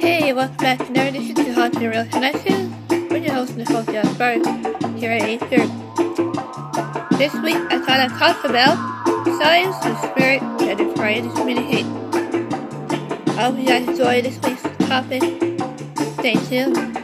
Hey, welcome back to Never Edition to Haunted Real Connections. We're your host, Nicole Jasper, here at Acer. This week, I thought I'd talk about science and spirit that is trying to communicate. I hope you guys enjoy this week's topic. Stay tuned.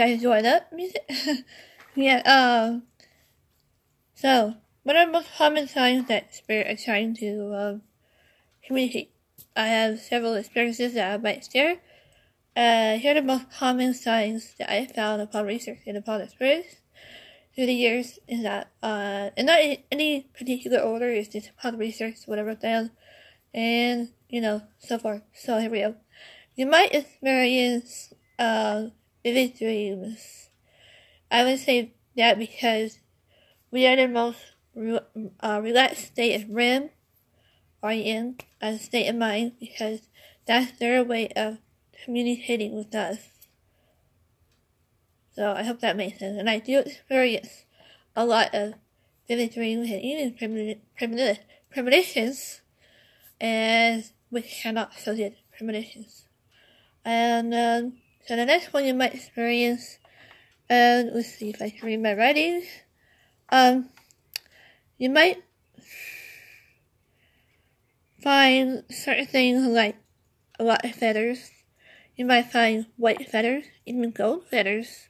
I you guys enjoy that music. yeah, um, so, what are the most common signs that spirit are trying to, um, communicate? I have several experiences that I might share. Uh, here are the most common signs that I found upon researching upon experience through the years is that, uh, and not in any particular order, it's just upon research, whatever down, and, you know, so forth. So here we go. You might experience, uh, vivid dreams. I would say that because we are the most re- uh, relaxed state of REM, REM, a state of mind, because that's their way of communicating with us. So I hope that makes sense. And I do experience a lot of vivid dreams and even premoni- premoni- premonitions, and which are not associated premonitions. And um, so the next one you might experience, and let's see if I can read my writing. Um, you might find certain things like a lot of feathers. You might find white feathers, even gold feathers,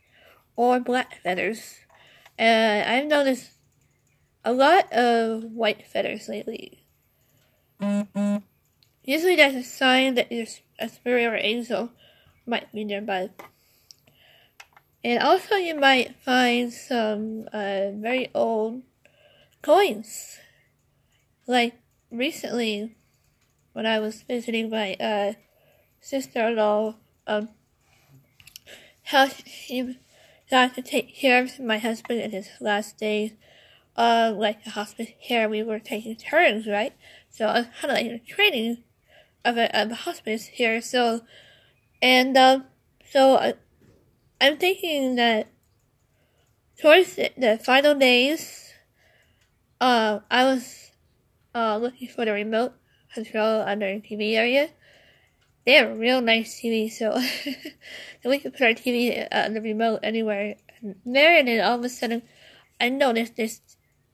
or black feathers. And I've noticed a lot of white feathers lately. Usually that's a sign that there's a spirit or angel might be nearby. And also you might find some uh, very old coins. Like recently, when I was visiting my uh, sister-in-law, um, how she got to take care of my husband in his last days. Uh, like the hospice here, we were taking turns, right? So I was kind of like a training of a, of a hospice here. So and um, so I, I'm thinking that towards the, final days, uh, I was uh, looking for the remote control under the TV area. They have a real nice TV, so, we could put our TV uh, on the remote anywhere there. And then all of a sudden, I noticed this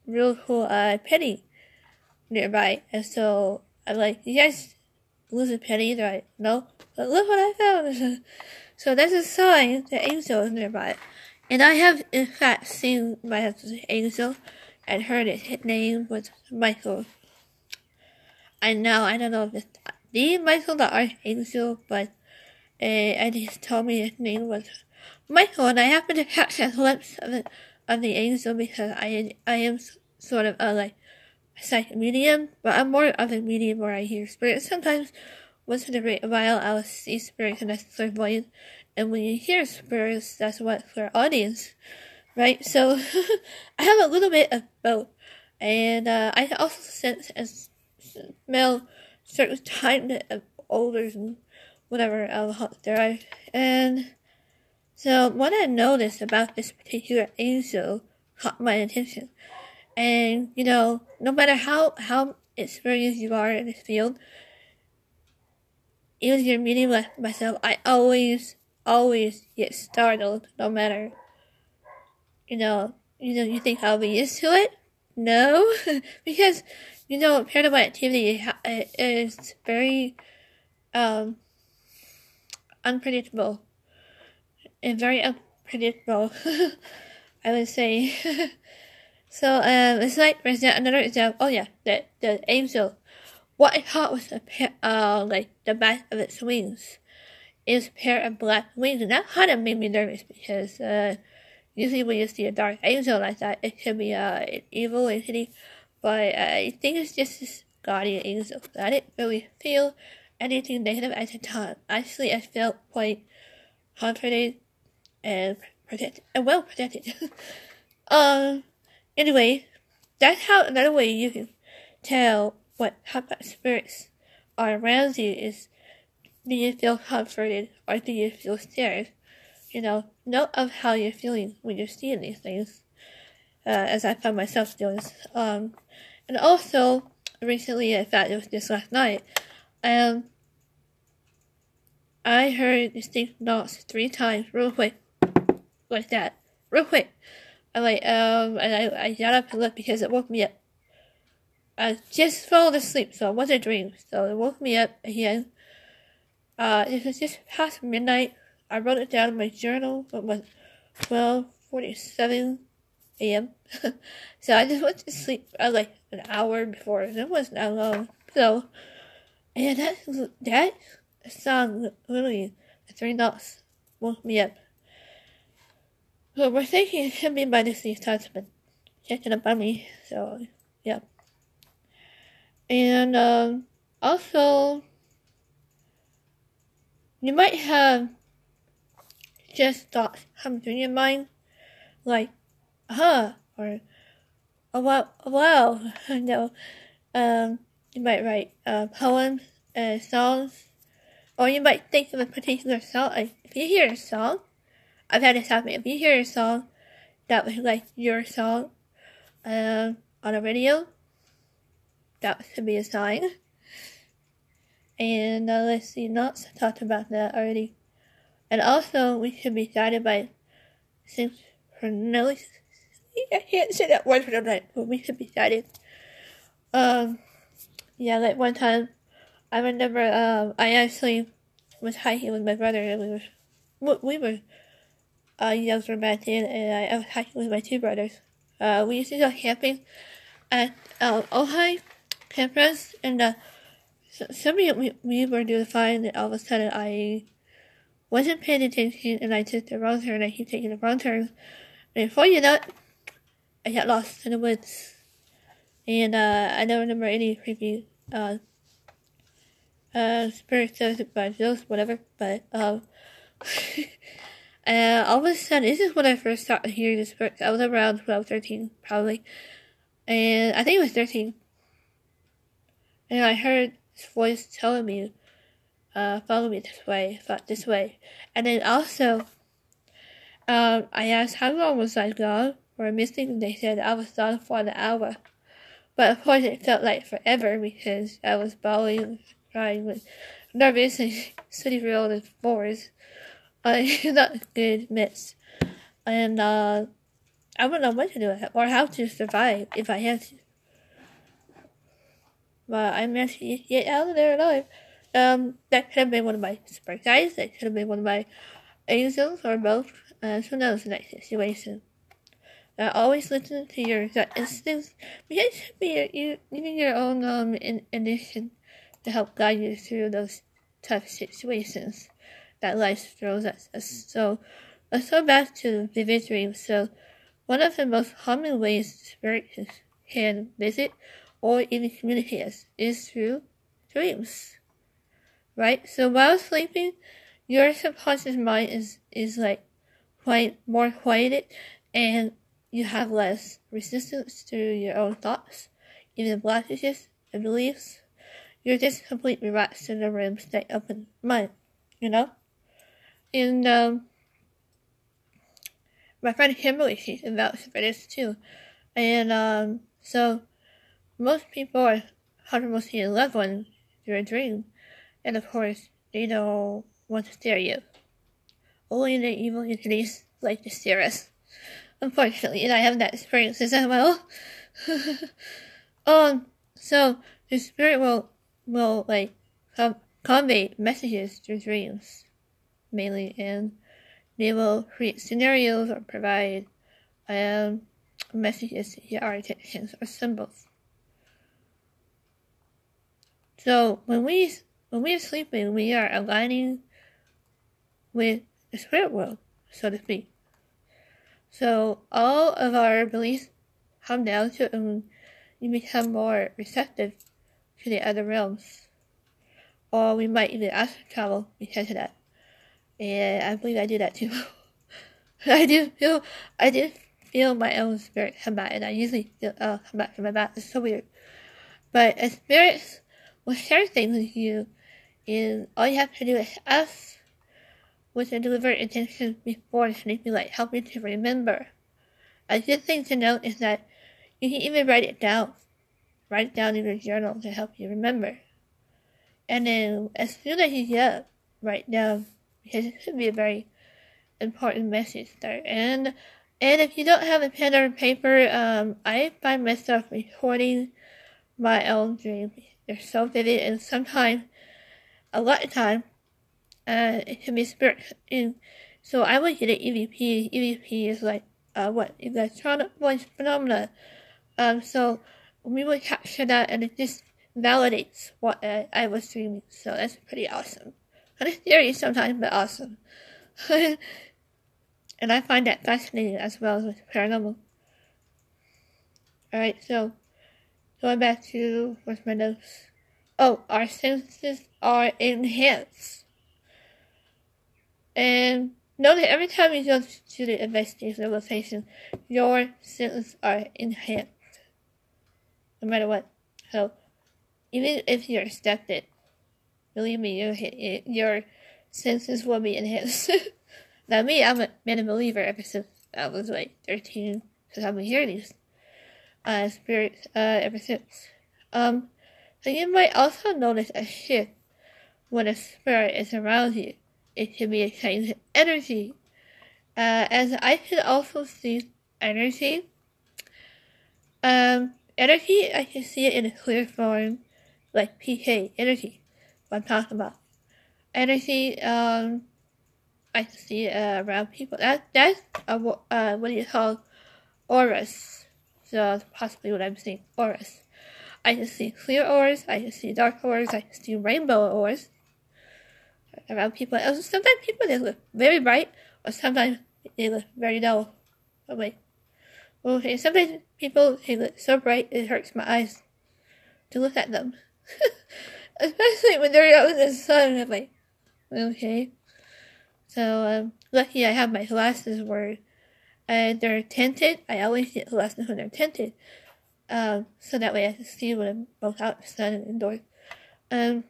real cool uh, penny nearby, and so I'm like, you guys lose a penny, right? No, but look what I found. so that's a sign that angel is nearby. And I have, in fact, seen my angel and heard his name was Michael. I know, I don't know if it's the Michael the Archangel, but uh, and he told me his name was Michael, and I happened to catch a glimpse of it, of the angel because I I am sort of a like psychic medium, but I'm more of a medium where I hear spirits. Sometimes once in a while I'll see spirits and that's clairvoyant. And when you hear spirits, that's what clairaudience, right? So I have a little bit of both, and uh, I also sense and smell certain kind of odors and whatever of there are. And so what I noticed about this particular angel caught my attention. And you know, no matter how how experienced you are in this field, even if you're meeting with myself, I always, always get startled, no matter, you know, you know, you think I'll be used to it? No, because, you know, paranormal activity is very, um, unpredictable. And very unpredictable, I would say. so, um, it's like, there's another example, oh yeah, the, the angel what I was a pair, uh, like the back of its wings is a pair of black wings, and that kind of made me nervous because uh, usually when you see a dark angel like that, it can be uh, an evil entity, but I think it's just this guardian angel. I didn't really feel anything negative at the time. Actually, I felt quite confident and protected, and well protected. um, anyway, that's how another way you can tell what of spirits are around you is do you feel comforted or do you feel scared? You know, note of how you're feeling when you're seeing these things. Uh, as I found myself doing. Um, and also, recently, in fact, it was just last night, um, I heard distinct knocks three times, real quick, like that, real quick. I like, um, and I, I got up and looked because it woke me up. I just fell asleep, so it was a dream. So it woke me up again. Uh, it was just past midnight. I wrote it down in my journal. It was twelve forty-seven a.m. so I just went to sleep uh, like an hour before. It wasn't that long. So, and that that song literally the three notes woke me up. So we're thinking it could be by the Sea Testament. Checking up on me. So. And um, also you might have just thoughts come through your mind like huh or oh wow oh, wow um you might write uh, poems and songs or you might think of a particular song if you hear a song I've had this happen if you hear a song that was like your song um on a radio that should be a sign and uh, let's see not talked about that already and also we should be guided by synchronicity I can't say that word for the night, but we should be guided. Um, yeah, like one time, I remember, um, I actually was hiking with my brother, and we were, we were, uh, younger back then, and I, I was hiking with my two brothers. Uh, we used to go camping at, uh, Ojai campgrounds, and, uh, so, somebody we, we were doing fine, and all of a sudden I wasn't paying attention, and I took the wrong turn, and I keep taking the wrong turn, and before you know it, I got lost in the woods. And uh, I don't remember any creepy uh, uh, spirits, ghosts, whatever. But um, uh, all of a sudden, this is when I first started hearing the spirits. I was around 12, 13, probably. And I think it was 13. And I heard this voice telling me, uh, follow me this way, this way. And then also, um, I asked how long was I gone? For a missing, they said I was gone for an hour. But of course it felt like forever because I was bawling, crying, with nervous and city real and forest. Uh, not a good mix. And uh, I don't know what to do or how to survive if I had to. But I managed to get out of there alive. Um, that could have been one of my surprise guys. That could have been one of my angels or both. Uh, who knows in that situation. Uh, always listen to your gut instincts because it should be you using your own um in, initiative to help guide you through those tough situations that life throws at us. So let's go back to vivid dreams. So one of the most common ways spirits can visit or even communicate us is through dreams. Right? So while sleeping, your subconscious mind is, is like quite more quieted and you have less resistance to your own thoughts, even blockages and beliefs. You're just completely relaxed in the room, stay open mind, you know? And, um, my friend Kimberly, she's about for this too. And, um, so, most people are comfortable seeing a loved one through a dream. And of course, they don't want to stare you. Only the evil entities like to stare us unfortunately, and I have that experience as well. um, so the spirit will will like com- convey messages through dreams, mainly, and they will create scenarios or provide um messages to our attentions or symbols. So when we when we are sleeping, we are aligning with the spirit world, so to speak. So all of our beliefs come down to and we become more receptive to the other realms. Or we might even astral travel because of that. And I believe I do that too. I do feel I do feel my own spirit come back, and I usually feel uh, come back from my back. It's so weird. But a spirit will share things with you, and all you have to do is ask with a deliberate intention before sleeping, like help you to remember. A good thing to note is that you can even write it down. Write it down in your journal to help you remember. And then as soon as you get up, write down because it could be a very important message there. And and if you don't have a pen or paper, um, I find myself recording my own dreams. So vivid, and sometimes, a lot of time, uh, it can be spirit. in. so I would get an EVP. EVP is like uh, what electronic voice phenomena. Um, so we would capture that, and it just validates what I was dreaming. So that's pretty awesome. Kind of scary sometimes, but awesome. and I find that fascinating as well as paranormal. Alright, so going back to where's my notes? Oh, our senses are enhanced. And know that every time you go to the investigation location, your senses are enhanced. No matter what. So, even if you're accepted, believe me, your, your senses will be enhanced. Now, me, I'm a, been a believer ever since I was like 13, because I've been hearing these uh, spirits uh, ever since. Um, so you might also notice a shift when a spirit is around you. It can be a change in energy. Uh, as I can also see energy. Um, energy, I can see it in a clear form, like PK, energy, what I'm talking about. Energy, um, I see uh, around people. That that's uh, what do you call auras? That's possibly what I'm seeing. Auras. I can see clear auras. I can see dark auras. I can see rainbow auras around people. also Sometimes people they look very bright, or sometimes they look very dull. Oh wait. Okay, sometimes people they look so bright it hurts my eyes to look at them. Especially when they're out in the sun. I'm like, okay. So um, lucky I have my glasses where uh, they're tinted. I always get glasses when they're tinted. Um, so that way I can see when I'm both out in the sun and indoors. Um,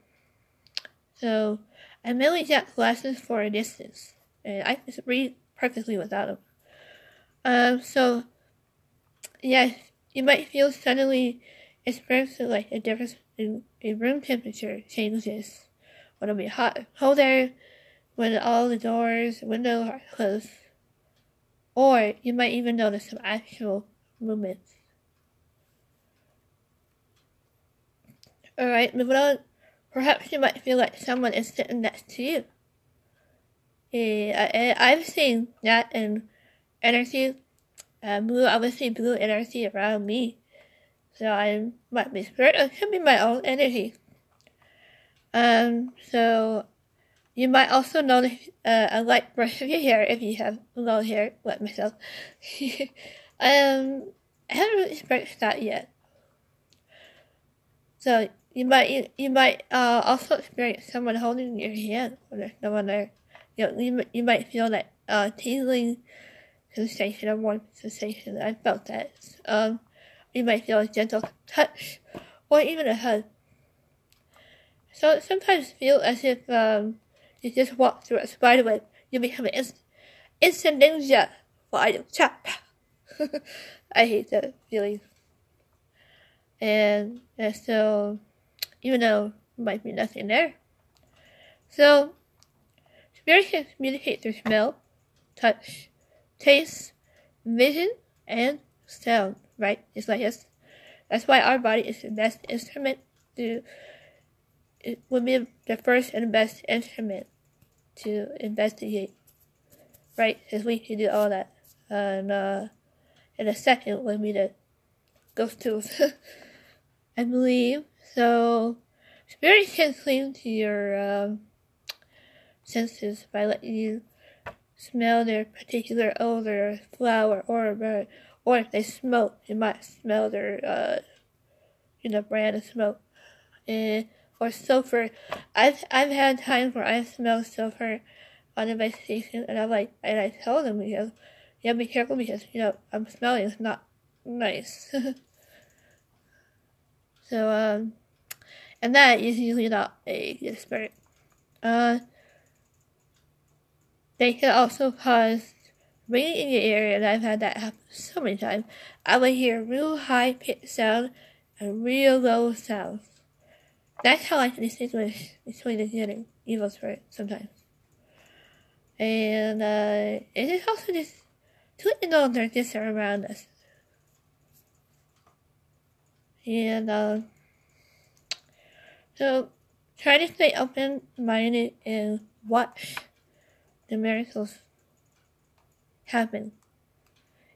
so I mainly get glasses for a distance, and I can read perfectly without them. Um, so yes, you might feel suddenly experiencing like a difference in, in room temperature changes. When it'll be hot, colder, when all the doors and windows are closed. Or you might even notice some actual movements. Alright, moving on. Perhaps you might feel like someone is sitting next to you. Yeah, I, have seen that in energy, uh, blue, obviously blue energy around me. So I might be spirit, it could be my own energy. Um, so you might also notice uh, a light brush of your hair if you have long hair, like myself. um, I haven't really experienced that yet. So you might you, you might uh, also experience someone holding your hand when there's no one there. You know, you, you might feel that uh, tingling sensation or warm sensation. I felt that. Um, you might feel a gentle touch or even a hug. So it sometimes feel as if um, you just walk through a spider web. You become an instant, instant ninja. Fire chop. I hate that feeling. And, and so, even though there might be nothing there. So, spirits can communicate through smell, touch, taste, vision, and sound, right? It's like this. That's why our body is the best instrument to, it would be the first and best instrument to investigate, right? Because we can do all that. And uh, in a second, when we the ghost tools, I believe. So, spirits can cling to your um, senses by letting you smell their particular odor, flower, or bird. Or if they smoke, you might smell their, uh, you know, brand of smoke. And or sulfur. I've I've had times where I smell sulfur on investigation, and I'm like, and I tell them, know, you have to be careful because, you know, I'm smelling is not nice. so, um, and that is usually not a good spirit. Uh, they can also cause ringing in your ear, and I've had that happen so many times. I would hear real high pitched sound and real low sounds. That's how I distinguish between the good and evil spirit sometimes. And uh, it is also just to you know they're around us. And um, so try to stay open minded and watch the miracles happen.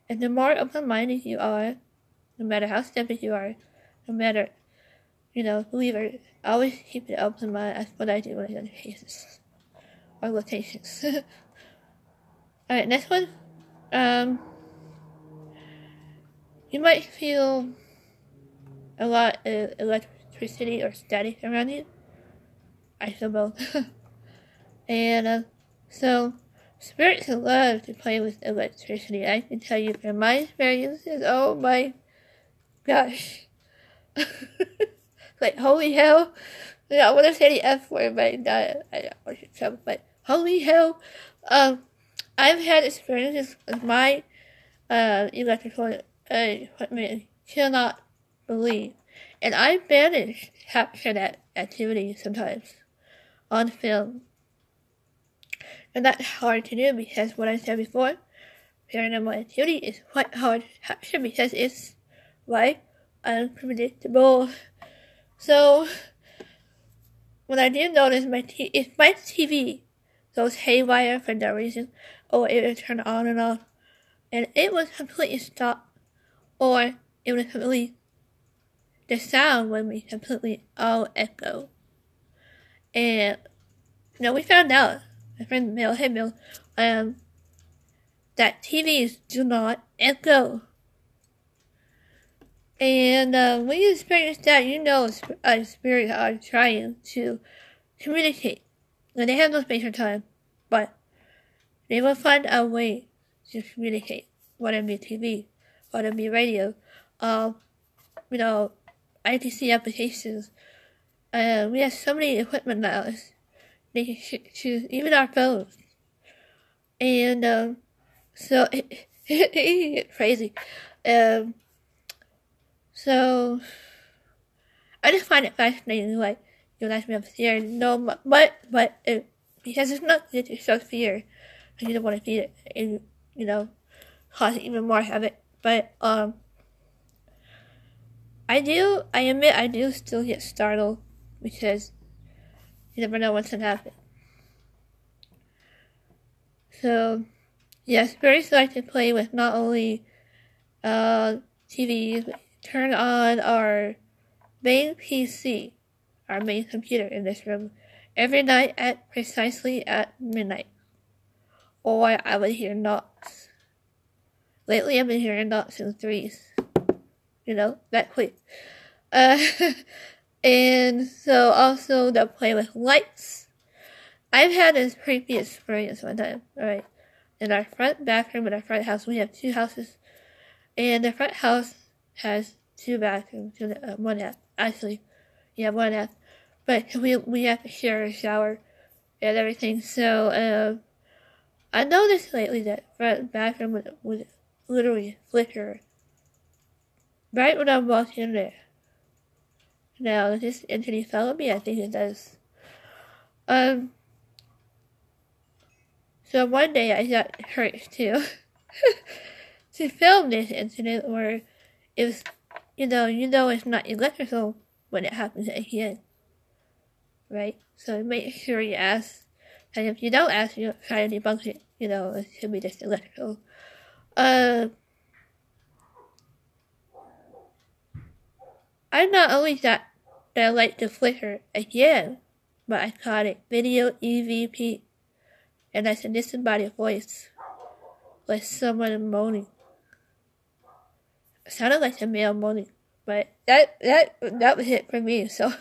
And the more open minded you are, no matter how stupid you are, no matter, you know, believer, always keep an open mind. That's what I do when I to cases or locations. Alright, next one. Um, you might feel a lot of electricity or static around you. I feel both. and uh, so, spirits love to play with electricity. I can tell you from my experiences, oh my gosh. like, holy hell. Yeah, I want to say the F word, but I don't want to but holy hell. Um, I've had experiences with my uh, electrical uh, equipment cannot believe. And I managed to capture that activity sometimes on film. And that's hard to do because what I said before, paranormal activity is quite hard to capture because it's like unpredictable. So what I did notice my t- if my TV goes haywire for no reason, or it would turn on and off, and it would completely stop, or it would completely the sound would be completely all echo. And you know, we found out, my friend Bill, hey Bill, um, that TVs do not echo. And uh, when you experience that, you know a spirit are trying to communicate. And they have no space or time, but they will find a way to communicate, whether it be TV, whether it be radio, um, you know, ITC applications. Uh, we have so many equipment now. They can choose even our phones. And um, so it, it, it, crazy. Um, so I just find it fascinating. Like you me up here, no, but but it, because it's not good to show fear, you don't want to feed it, and you know, cause even more havoc. But um, I do. I admit I do still get startled because you never know what's gonna happen. So, yes, spirits like to play with not only uh, TVs, turn on our main PC, our main computer in this room, every night at precisely at midnight. Or I would hear knocks. Lately I've been hearing knocks in threes. You know, that quick. Uh, and so also they'll play with lights. I've had this creepy experience one time, alright. In our front bathroom in our front house, we have two houses. And the front house has two bathrooms, uh, one half. Actually, yeah, one half. But we we have to share a shower and everything. So uh, I noticed lately that front bathroom would, would literally flicker right when I walked in there. Now, is this entity follow me? I think it does. Um. So one day I got hurt too to film this incident where was you know, you know it's not electrical when it happens again. Right? So make sure you ask. And if you don't ask, you try to debunk it. You know, it could be just electrical. Uh, I not only got that light to flicker again, but I caught it video EVP. And I listen by voice, like someone moaning sounded like a male moaning, but that that that was it for me. So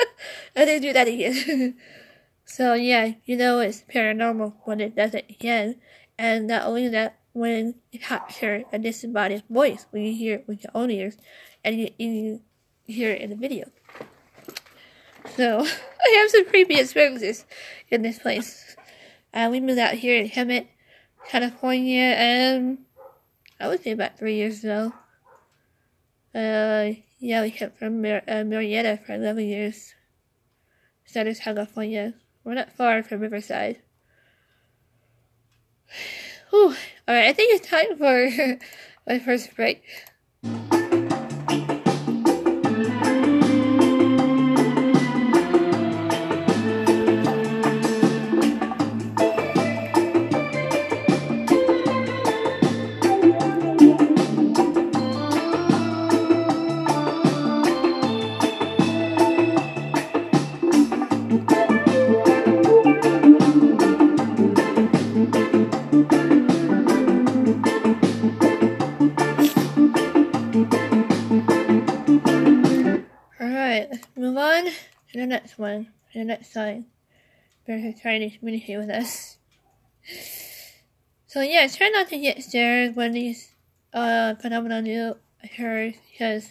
I didn't do that again. so yeah, you know it's paranormal when it does it again, and not only that, when you capture a disembodied voice, when you hear it with your own ears, and you, you hear it in the video. So, I have some creepy experiences in this place. Uh, we moved out here in Hemet, California, and I would say about three years ago. Uh, yeah, we came from Mar- uh, Murrieta for 11 years. Southern California. We're not far from Riverside. Whew. Alright, I think it's time for my first break. Next one, the next sign. Better trying to communicate with us. So yeah, try not to get scared when these uh phenomena do occur because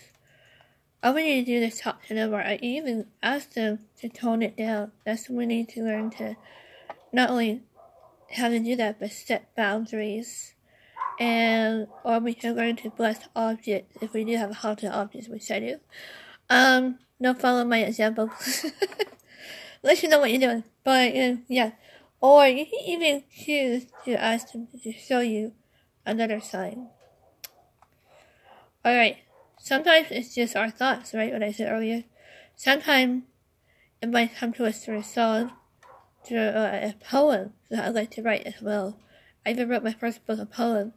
all we need to do is talk to them or I even ask them to tone it down. That's when we need to learn to not only how to do that but set boundaries. And or we can learn to bless objects if we do have haunted objects, which I do. Um, no, follow my example. Let you know what you're doing. But, uh, yeah. Or you can even choose to ask them to show you another sign. Alright. Sometimes it's just our thoughts, right? What I said earlier. Sometimes it might come to us through a song, through uh, a poem that I like to write as well. I even wrote my first book, a poem.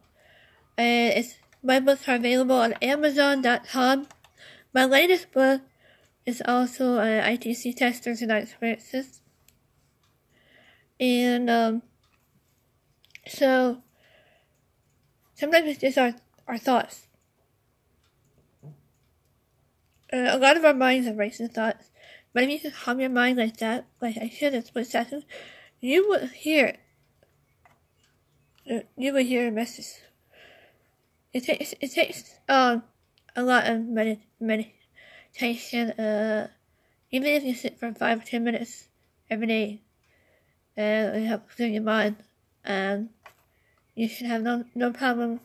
And it's, my books are available on Amazon.com. My latest book is also an ITC Testers and Experiences. And, um, so, sometimes it's just our, our thoughts. Uh, a lot of our minds are racing thoughts, but if you can calm your mind like that, like I should in split second, you would hear, uh, you would hear a message. It takes, it takes, um, a lot of medit- meditation, uh, even if you sit for five or ten minutes every day, uh, it helps clear your mind, and you should have no, no problem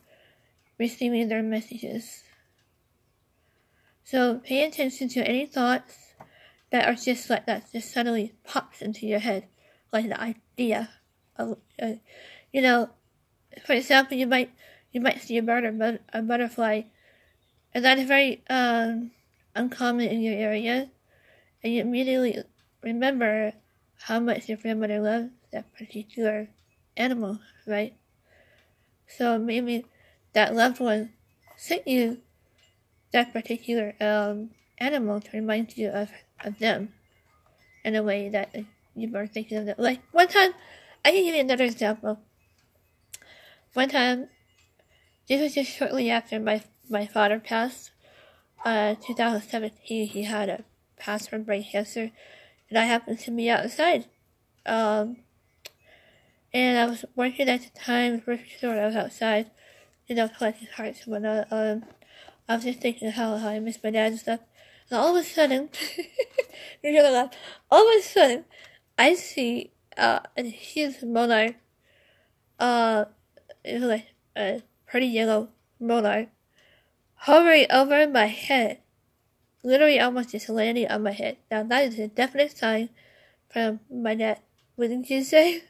receiving their messages. So pay attention to any thoughts that are just like that, just suddenly pops into your head, like the idea of, uh, you know, for example, you might, you might see a bird or a butterfly and that is very um, uncommon in your area, and you immediately remember how much your grandmother loved that particular animal, right? So maybe that loved one sent you that particular um, animal to remind you of, of them in a way that you were thinking of them. Like one time, I can give you another example. One time, this was just shortly after my my father passed. Uh, 2017, he had a pass from brain cancer, and I happened to be outside. Um, and I was working at the time, grocery store, I was outside, you know, collecting hearts and whatnot. Um, I was just thinking how, how I miss my dad and stuff. And all of a sudden, you're gonna laugh, all of a sudden, I see, uh, a huge monarch, uh, it was like a pretty yellow monarch, hovering over my head. Literally almost just landing on my head. Now that is a definite sign from my dad, wouldn't you say?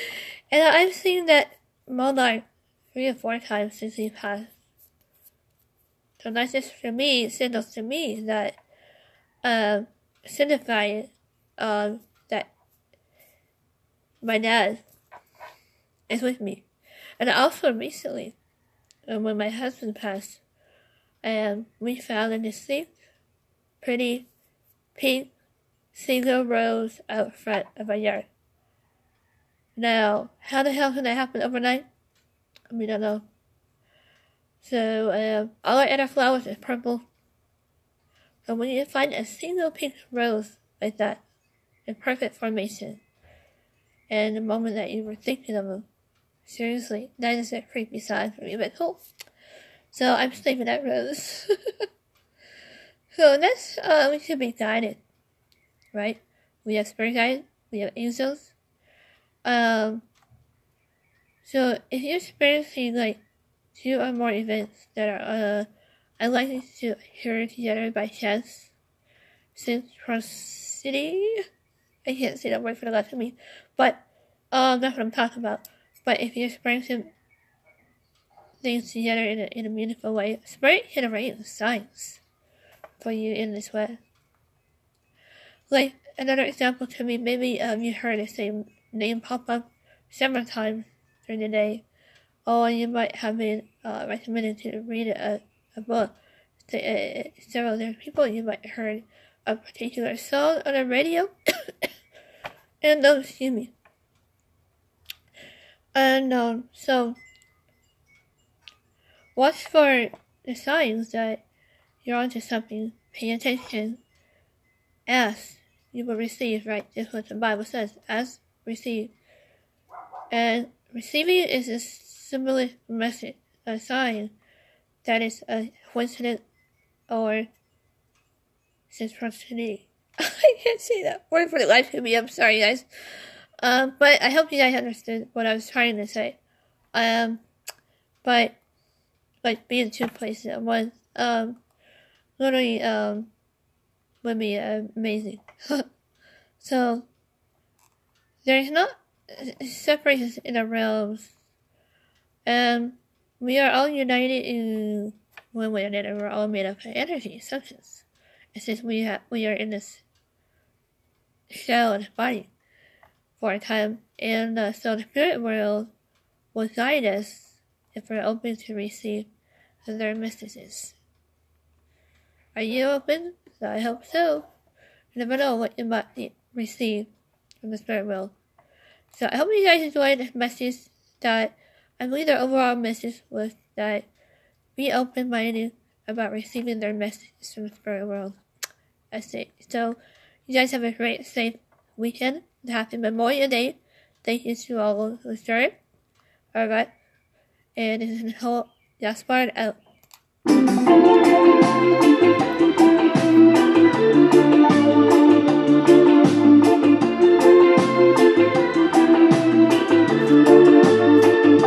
and I've seen that monarch three or four times since he passed. So that's just for me, signals to me that um signify um that my dad is with me. And also recently, uh, when my husband passed, and we found a distinct, pretty pink single rose out front of our yard. Now, how the hell can that happen overnight? We don't know. So, um, all our other flowers is purple. So when you find a single pink rose like that, in perfect formation, and the moment that you were thinking of them, Seriously, that is a creepy sign for me, but cool. So I'm sleeping at Rose. so next, uh, we should be guided, right? We have spirit guide, we have angels. Um, so if you're experiencing like two or more events that are uh, unlikely to occur together by chance, synchronicity, I can't say that word for the life of me, but um, that's what I'm talking about. But if you're experiencing things together in a, in a meaningful way, spirit can arrange signs for you in this way. Like another example to me, maybe um, you heard the same name pop up several times during the day, or you might have been uh, recommended to read a, a book to uh, several different people. You might have heard a particular song on the radio, and those excuse me. And um, so, watch for the signs that you're onto something. Pay attention. Ask, you will receive, right? That's what the Bible says. Ask, receive. And receiving is a similar message, a sign that is a coincidence or synchronicity. I can't say that word for the life of me. I'm sorry, guys. Um, but I hope you guys understood what I was trying to say. Um, but like being two places at once, um, literally, um, would be amazing. so there's not separations in the realms. and we are all united in one way or another. We're all made up of energy, substance. It's just we have we are in this shell and body for a time, and uh, so the spirit world will guide us if we're open to receive their messages. Are you open? I hope so. You never know what you might receive from the spirit world. So I hope you guys enjoyed the message that I believe the overall message was that be open minded about receiving their messages from the spirit world. That's it. So you guys have a great, safe weekend and happy Memorial Day. Thank you to all who served. Alright. And this is whole Jag sparar